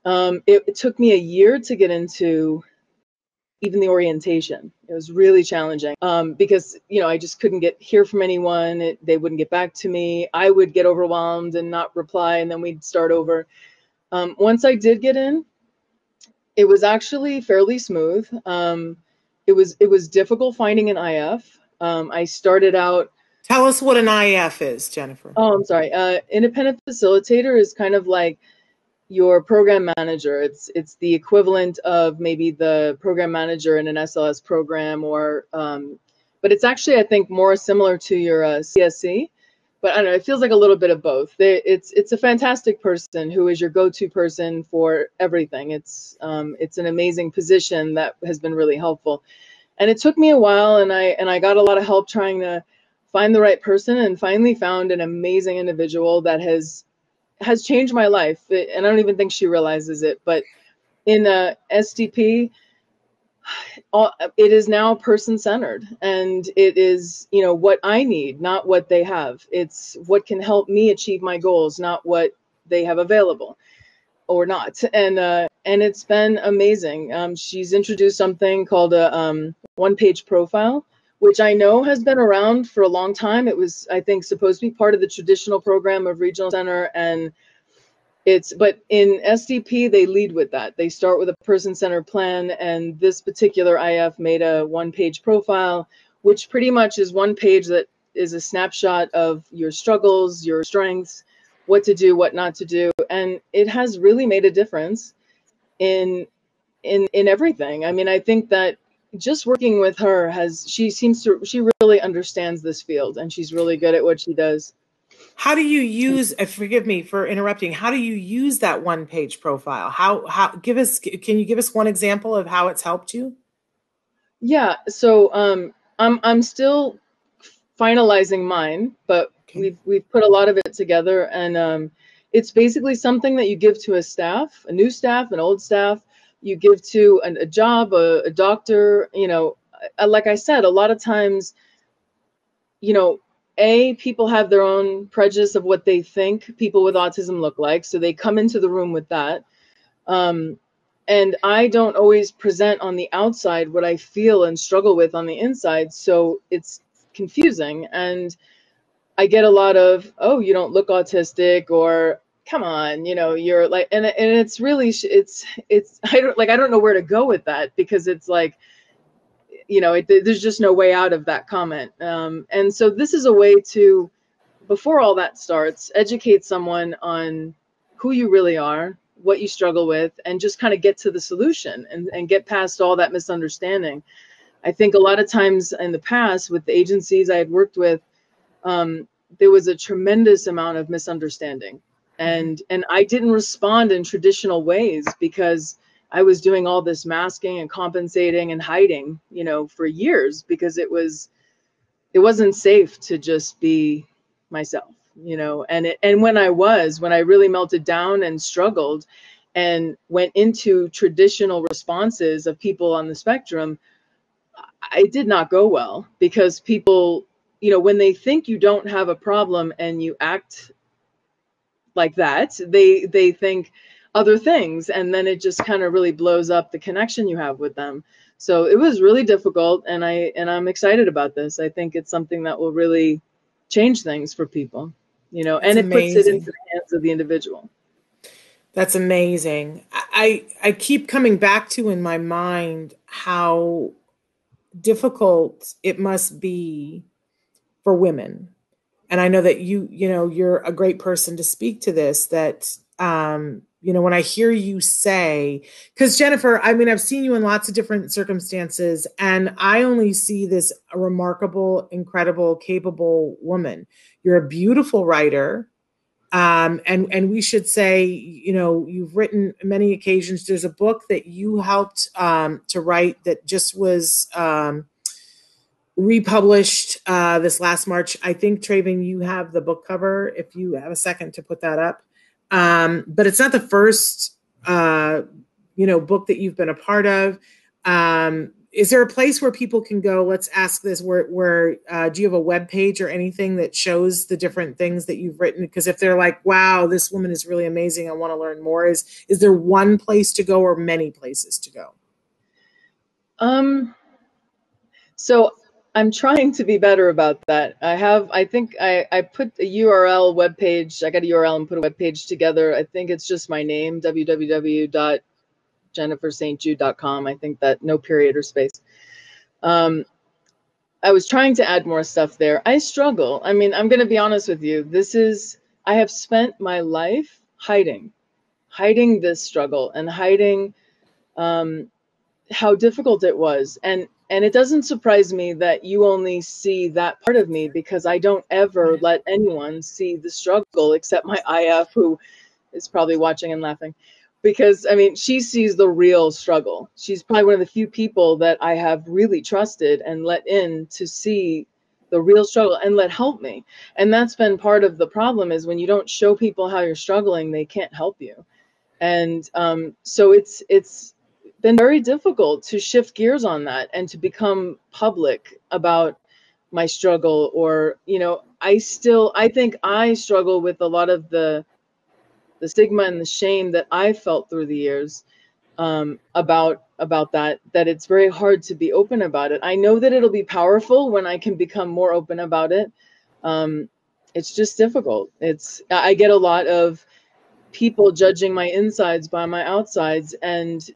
Speaker 2: Um, it, it, took me a year to get into even the orientation. It was really challenging um, because, you know, I just couldn't get hear from anyone. It, they wouldn't get back to me. I would get overwhelmed and not reply, and then we'd start over. Um, once I did get in, it was actually fairly smooth. Um, it was it was difficult finding an IF. Um, I started out.
Speaker 1: Tell us what an IF is, Jennifer.
Speaker 2: Oh, I'm sorry. Uh, independent facilitator is kind of like your program manager. It's it's the equivalent of maybe the program manager in an SLS program, or um, but it's actually I think more similar to your uh, CSC but I don't know. It feels like a little bit of both. It's it's a fantastic person who is your go-to person for everything. It's um, it's an amazing position that has been really helpful, and it took me a while, and I and I got a lot of help trying to find the right person, and finally found an amazing individual that has has changed my life. And I don't even think she realizes it, but in uh, SDP, all, it is now person centered and it is you know what i need not what they have it's what can help me achieve my goals not what they have available or not. And uh, and it's been amazing. Um, she's introduced something called a um, one-page profile, which I know has been around for a long time. It was, I think, supposed to be part of the traditional program of Regional Center, and it's but in SDP they lead with that. They start with a person-centered plan, and this particular IF made a one-page profile, which pretty much is one page that is a snapshot of your struggles, your strengths, what to do, what not to do, and it has really made a difference in in in everything. I mean, I think that just working with her has she seems to she really understands this field and she's really good at what she does.
Speaker 1: How do you use uh, forgive me for interrupting. How do you use that one page profile? How how give us can you give us one example of how it's helped you?
Speaker 2: Yeah, so um I'm I'm still finalizing mine, but okay. we've we've put a lot of it together and um it's basically something that you give to a staff, a new staff, an old staff, you give to an, a job, a, a doctor, you know, uh, like I said, a lot of times, you know, a people have their own prejudice of what they think people with autism look like, so they come into the room with that. Um, and I don't always present on the outside what I feel and struggle with on the inside, so it's confusing. And I get a lot of, oh, you don't look autistic, or come on you know you're like and, and it's really it's it's i don't like i don't know where to go with that because it's like you know it, there's just no way out of that comment. Um, and so this is a way to before all that starts educate someone on who you really are what you struggle with and just kind of get to the solution and, and get past all that misunderstanding. I think a lot of times in the past with the agencies i had worked with um, there was a tremendous amount of misunderstanding. And and i didn't respond in traditional ways because i was doing all this masking and compensating and hiding you know for years because it was it wasn't safe to just be myself you know and it, and when i was when i really melted down and struggled and went into traditional responses of people on the spectrum i did not go well because people you know when they think you don't have a problem and you act like that they they think other things and then it just kind of really blows up the connection you have with them. So it was really difficult and i and i'm excited about this. I think it's something that will really change things for people you know and it puts it into the hands of the individual.
Speaker 1: That's amazing. I i keep coming back to in my mind how difficult it must be for women. And I know that you, you know, you're a great person to speak to this. That, um, you know, when I hear you say, because Jennifer, I mean, I've seen you in lots of different circumstances, and I only see this remarkable, incredible, capable woman. You're a beautiful writer. Um, and and we should say, you know, you've written many occasions. There's a book that you helped um, to write that just was um, republished uh, this last March. I think Traven, you have the book cover. If you have a second to put that up, um, but it's not the first, uh, you know, book that you've been a part of. Um, is there a place where people can go? Let's ask this. Where, where uh, do you have a web page or anything that shows the different things that you've written? Because if they're like, "Wow, this woman is really amazing. I want to learn more," is is there one place to go or many places to go?
Speaker 2: Um. So I'm trying to be better about that. I have, I think I, I put a URL web page. I got a URL and put a web page together. I think it's just my name, www.jenniferstjude.com. I think that no period or space. Um, I was trying to add more stuff there. I struggle. I mean, I'm going to be honest with you. This is, I have spent my life hiding, hiding this struggle and hiding um, how difficult it was. And and it doesn't surprise me that you only see that part of me because I don't ever let anyone see the struggle except my IF, who is probably watching and laughing. Because, I mean, she sees the real struggle. She's probably one of the few people that I have really trusted and let in to see the real struggle and let help me. And that's been part of the problem is when you don't show people how you're struggling, they can't help you. And um, so it's, it's, been very difficult to shift gears on that and to become public about my struggle or you know i still i think i struggle with a lot of the the stigma and the shame that I felt through the years um, about about that that it's very hard to be open about it. I know that it'll be powerful when I can become more open about it. Um, it's just difficult. It's I get a lot of people judging my insides by my outsides, and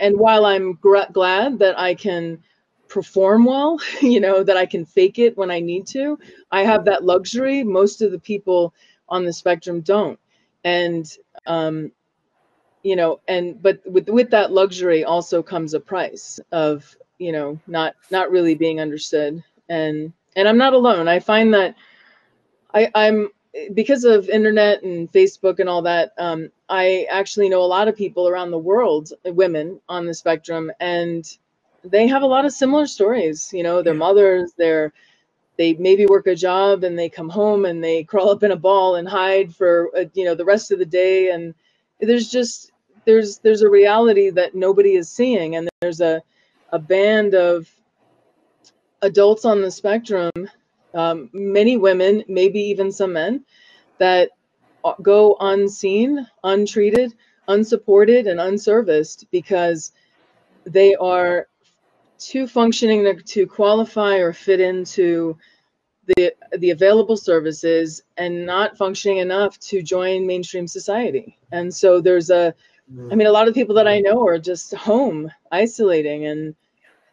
Speaker 2: and while I'm gr- glad that I can perform well, you know, that I can fake it when I need to, I have that luxury. Most of the people on the spectrum don't, and um, you know and but with with that luxury also comes a price of you know not not really being understood. And and i'm not alone. I find that i i'm because of internet and facebook and all that um, i actually know a lot of people around the world women on the spectrum and they have a lot of similar stories you know their mothers their they maybe work a job and they come home and they crawl up in a ball and hide for uh, you know the rest of the day and there's just there's there's a reality that nobody is seeing and there's a a band of adults on the spectrum um, many women maybe even some men that go unseen untreated unsupported and unserviced because they are too functioning to, to qualify or fit into the the available services and not functioning enough to join mainstream society and so there's a I mean, a lot of people that I know are just home isolating and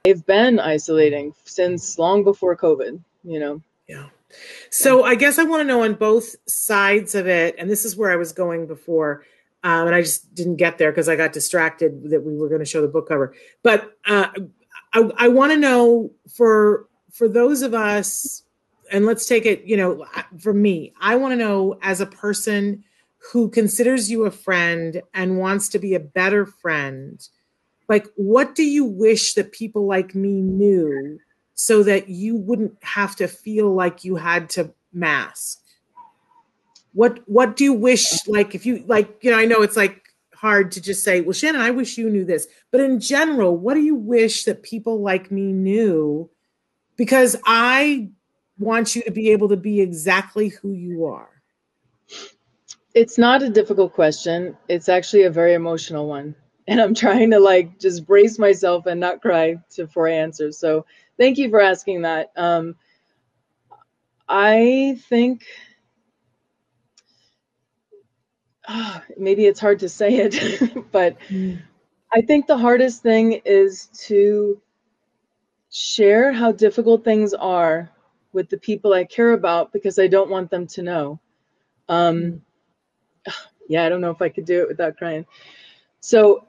Speaker 2: they've been isolating since long before COVID, you know?
Speaker 1: Yeah. So I guess I want to know on both sides of it, and this is where I was going before, um, and I just didn't get there because I got distracted that we were going to show the book cover. But uh, I, I want to know for for those of us, and let's take it, you know, for me, I want to know as a person who considers you a friend and wants to be a better friend like what do you wish that people like me knew so that you wouldn't have to feel like you had to mask what what do you wish like if you like you know i know it's like hard to just say well shannon i wish you knew this but in general what do you wish that people like me knew because i want you to be able to be exactly who you are
Speaker 2: it's not a difficult question. It's actually a very emotional one. And I'm trying to like just brace myself and not cry to, for answers. So thank you for asking that. Um, I think oh, maybe it's hard to say it, but mm. I think the hardest thing is to share how difficult things are with the people I care about because I don't want them to know. Um, yeah, I don't know if I could do it without crying. So,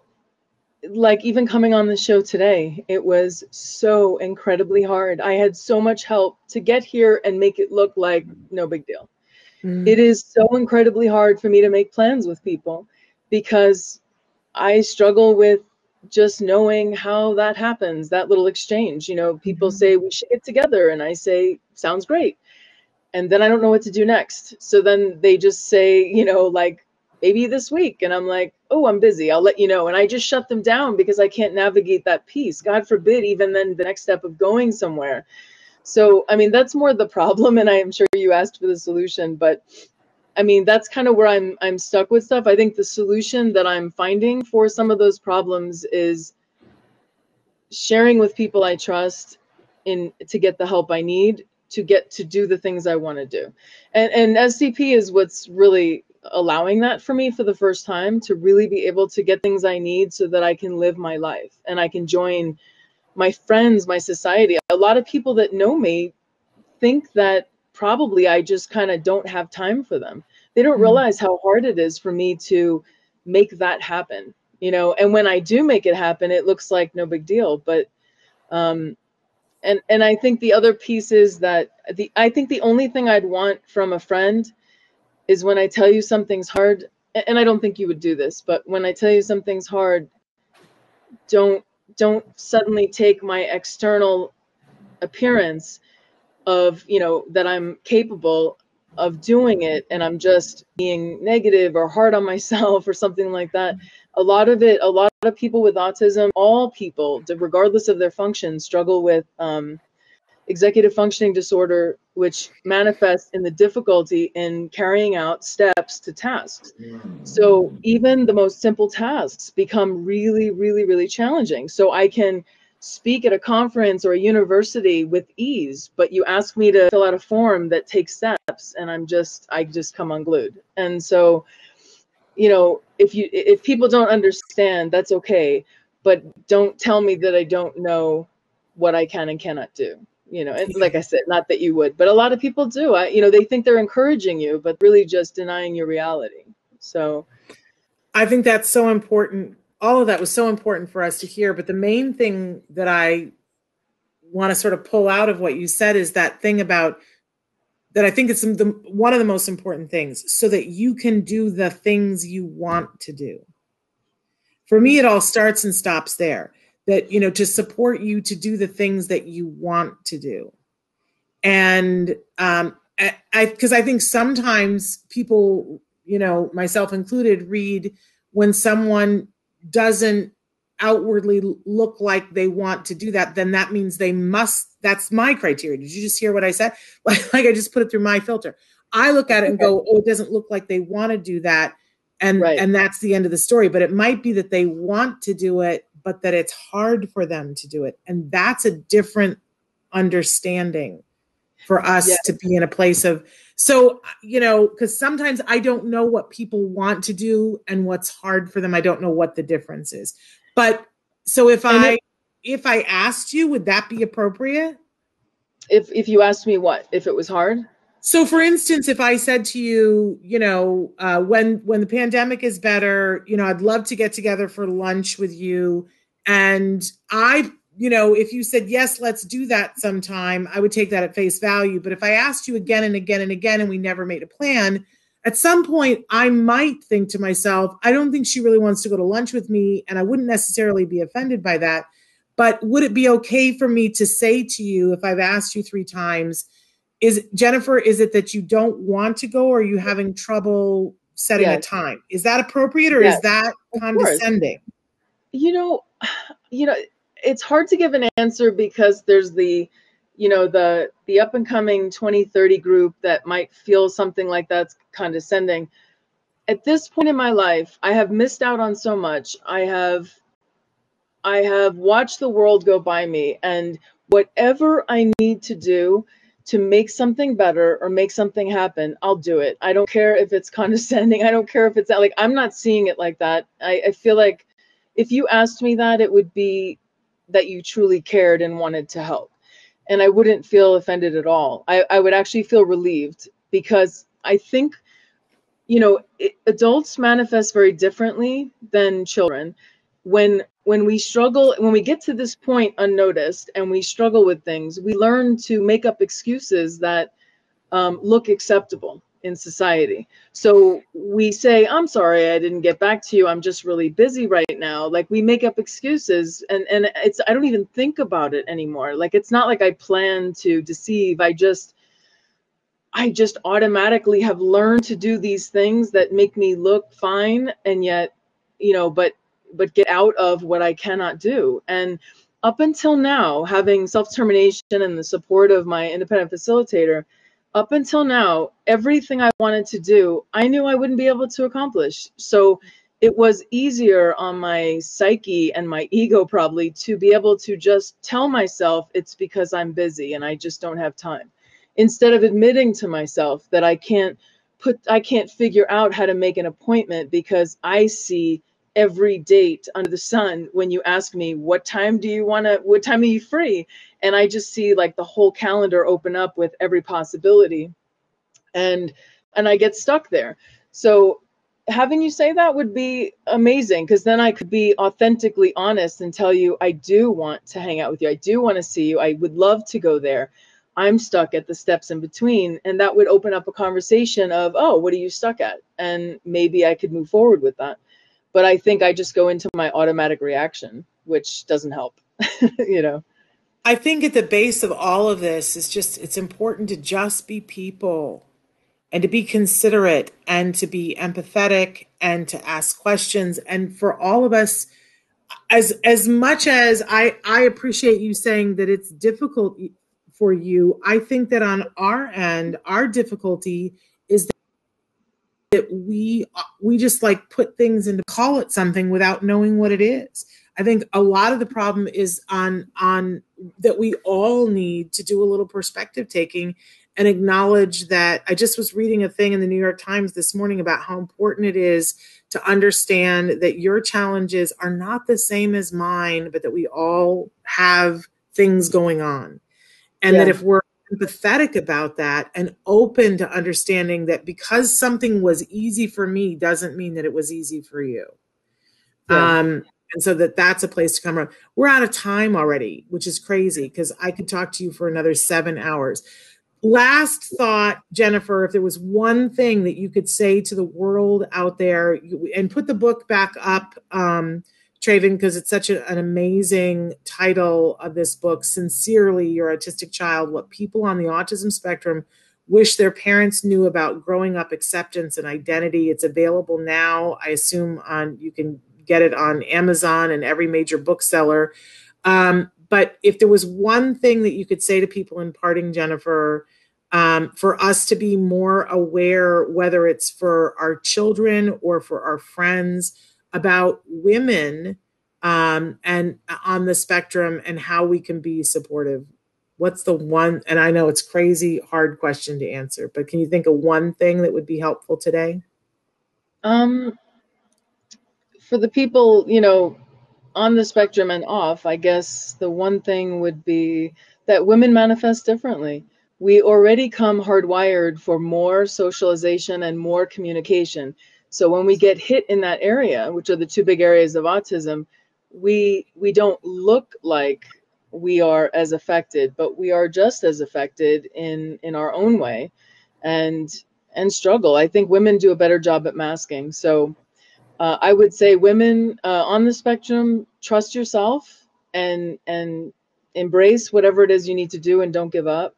Speaker 2: like, even coming on the show today, it was so incredibly hard. I had so much help to get here and make it look like no big deal. Mm. It is so incredibly hard for me to make plans with people because I struggle with just knowing how that happens, that little exchange. You know, people mm-hmm. say we should get together, and I say, sounds great. And then I don't know what to do next. So then they just say, you know, like, maybe this week. And I'm like, oh, I'm busy. I'll let you know. And I just shut them down because I can't navigate that piece. God forbid, even then the next step of going somewhere. So, I mean, that's more the problem. And I am sure you asked for the solution, but I mean, that's kind of where I'm I'm stuck with stuff. I think the solution that I'm finding for some of those problems is sharing with people I trust in to get the help I need to get to do the things I want to do. And and SDP is what's really allowing that for me for the first time to really be able to get things I need so that I can live my life and I can join my friends, my society. A lot of people that know me think that probably I just kind of don't have time for them. They don't mm-hmm. realize how hard it is for me to make that happen, you know. And when I do make it happen, it looks like no big deal. But um and and I think the other piece is that the I think the only thing I'd want from a friend is when I tell you something's hard, and I don't think you would do this, but when I tell you something's hard, don't don't suddenly take my external appearance of you know that I'm capable of doing it and I'm just being negative or hard on myself or something like that. A lot of it, a lot of people with autism, all people, regardless of their function, struggle with um, executive functioning disorder, which manifests in the difficulty in carrying out steps to tasks. Mm. So even the most simple tasks become really, really, really challenging. So I can speak at a conference or a university with ease, but you ask me to fill out a form that takes steps, and I'm just, I just come unglued. And so, you know, if you, if people don't understand, that's okay, but don't tell me that I don't know what I can and cannot do you know and like i said not that you would but a lot of people do. I you know they think they're encouraging you but really just denying your reality. So
Speaker 1: i think that's so important. All of that was so important for us to hear but the main thing that i want to sort of pull out of what you said is that thing about that i think it's the, one of the most important things so that you can do the things you want to do. For me it all starts and stops there that you know to support you to do the things that you want to do. And um i because I, I think sometimes people you know myself included read when someone doesn't outwardly look like they want to do that then that means they must that's my criteria. Did you just hear what i said? Like, like i just put it through my filter. I look at it and go oh it doesn't look like they want to do that and right. and that's the end of the story. But it might be that they want to do it but that it's hard for them to do it. And that's a different understanding for us yes. to be in a place of so you know because sometimes i don't know what people want to do and what's hard for them i don't know what the difference is but so if and i it, if i asked you would that be appropriate
Speaker 2: if if you asked me what if it was hard
Speaker 1: so for instance if i said to you you know uh, when when the pandemic is better you know i'd love to get together for lunch with you and I, you know, if you said, yes, let's do that sometime, I would take that at face value. But if I asked you again and again and again and we never made a plan, at some point I might think to myself, I don't think she really wants to go to lunch with me. And I wouldn't necessarily be offended by that. But would it be okay for me to say to you, if I've asked you three times, is Jennifer, is it that you don't want to go or are you having trouble setting yes. a time? Is that appropriate or yes. is that condescending?
Speaker 2: You know, you know, it's hard to give an answer because there's the, you know, the the up and coming 2030 group that might feel something like that's condescending. At this point in my life, I have missed out on so much. I have I have watched the world go by me and whatever I need to do to make something better or make something happen, I'll do it. I don't care if it's condescending. I don't care if it's that. like I'm not seeing it like that. I, I feel like if you asked me that, it would be that you truly cared and wanted to help. And I wouldn't feel offended at all. I, I would actually feel relieved because I think, you know, it, adults manifest very differently than children. When when we struggle, when we get to this point unnoticed and we struggle with things, we learn to make up excuses that um, look acceptable in society. So we say, I'm sorry, I didn't get back to you. I'm just really busy right now. Like we make up excuses and, and it's, I don't even think about it anymore. Like it's not like I plan to deceive. I just, I just automatically have learned to do these things that make me look fine. And yet, you know, but, but get out of what I cannot do. And up until now, having self-determination and the support of my independent facilitator, up until now, everything I wanted to do, I knew I wouldn't be able to accomplish. So it was easier on my psyche and my ego probably to be able to just tell myself it's because I'm busy and I just don't have time. Instead of admitting to myself that I can't put I can't figure out how to make an appointment because I see every date under the sun when you ask me what time do you want to what time are you free? And i just see like the whole calendar open up with every possibility. And and i get stuck there. So having you say that would be amazing because then i could be authentically honest and tell you i do want to hang out with you. I do want to see you. I would love to go there. I'm stuck at the steps in between and that would open up a conversation of oh what are you stuck at? And maybe i could move forward with that but I think I just go into my automatic reaction, which doesn't help, you know.
Speaker 1: I think at the base of all of this is just it's important to just be people and to be considerate and to be empathetic and to ask questions and for all of us as as much as I I appreciate you saying that it's difficult for you. I think that on our end, our difficulty is that we uh, we just like put things into call it something without knowing what it is. I think a lot of the problem is on on that we all need to do a little perspective taking and acknowledge that I just was reading a thing in the New York Times this morning about how important it is to understand that your challenges are not the same as mine, but that we all have things going on. And yeah. that if we're empathetic about that and open to understanding that because something was easy for me doesn't mean that it was easy for you. Yeah. Um, and so that that's a place to come around. We're out of time already, which is crazy because I could talk to you for another seven hours. Last thought, Jennifer, if there was one thing that you could say to the world out there, and put the book back up, um, Traven, because it's such a, an amazing title of this book. Sincerely, your autistic child: What people on the autism spectrum wish their parents knew about growing up acceptance and identity. It's available now. I assume on you can get it on Amazon and every major bookseller. Um, but if there was one thing that you could say to people in parting, Jennifer, um, for us to be more aware, whether it's for our children or for our friends, about women um, and on the spectrum and how we can be supportive. What's the one? And I know it's crazy hard question to answer, but can you think of one thing that would be helpful today?
Speaker 2: Um, for the people, you know, on the spectrum and off, I guess the one thing would be that women manifest differently. We already come hardwired for more socialization and more communication. So when we get hit in that area, which are the two big areas of autism, we we don't look like we are as affected, but we are just as affected in in our own way and and struggle. I think women do a better job at masking. So uh, I would say women uh, on the spectrum, trust yourself and and embrace whatever it is you need to do and don't give up.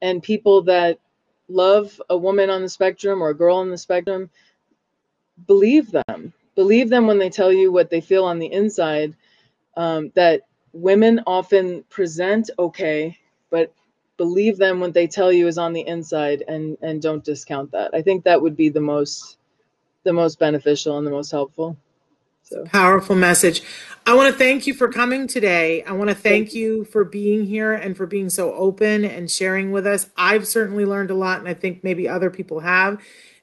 Speaker 2: And people that love a woman on the spectrum or a girl on the spectrum, believe them. Believe them when they tell you what they feel on the inside. Um, that women often present okay, but believe them when they tell you is on the inside, and and don't discount that. I think that would be the most the most beneficial and the most helpful.
Speaker 1: So powerful message. I want to thank you for coming today. I want to thank, thank you for being here and for being so open and sharing with us. I've certainly learned a lot and I think maybe other people have.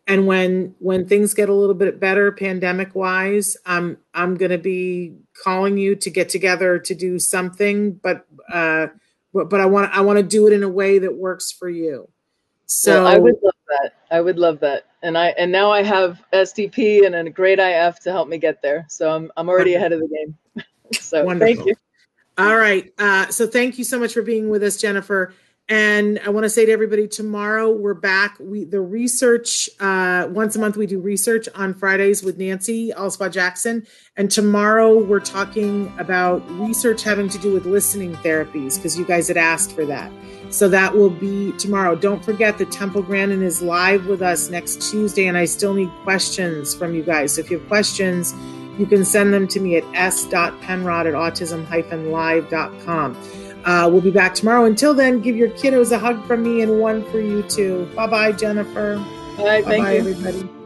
Speaker 1: And when when things get a little bit better pandemic wise, I'm I'm going to be calling you to get together to do something but uh but, but I want I want to do it in a way that works for you.
Speaker 2: So well, I would love that. I would love that. And I and now I have sdp and a great IF to help me get there. So I'm I'm already ahead of the game. so Wonderful. thank you.
Speaker 1: All right. Uh, so thank you so much for being with us, Jennifer. And I want to say to everybody, tomorrow we're back. We the research uh, once a month we do research on Fridays with Nancy Alspaugh Jackson, and tomorrow we're talking about research having to do with listening therapies because you guys had asked for that. So that will be tomorrow. Don't forget that Temple Grandin is live with us next Tuesday, and I still need questions from you guys. So if you have questions, you can send them to me at s.penrod at autism-live.com. Uh, we'll be back tomorrow. Until then, give your kiddos a hug from me and one for you too. Bye bye, Jennifer.
Speaker 2: Bye, bye, everybody.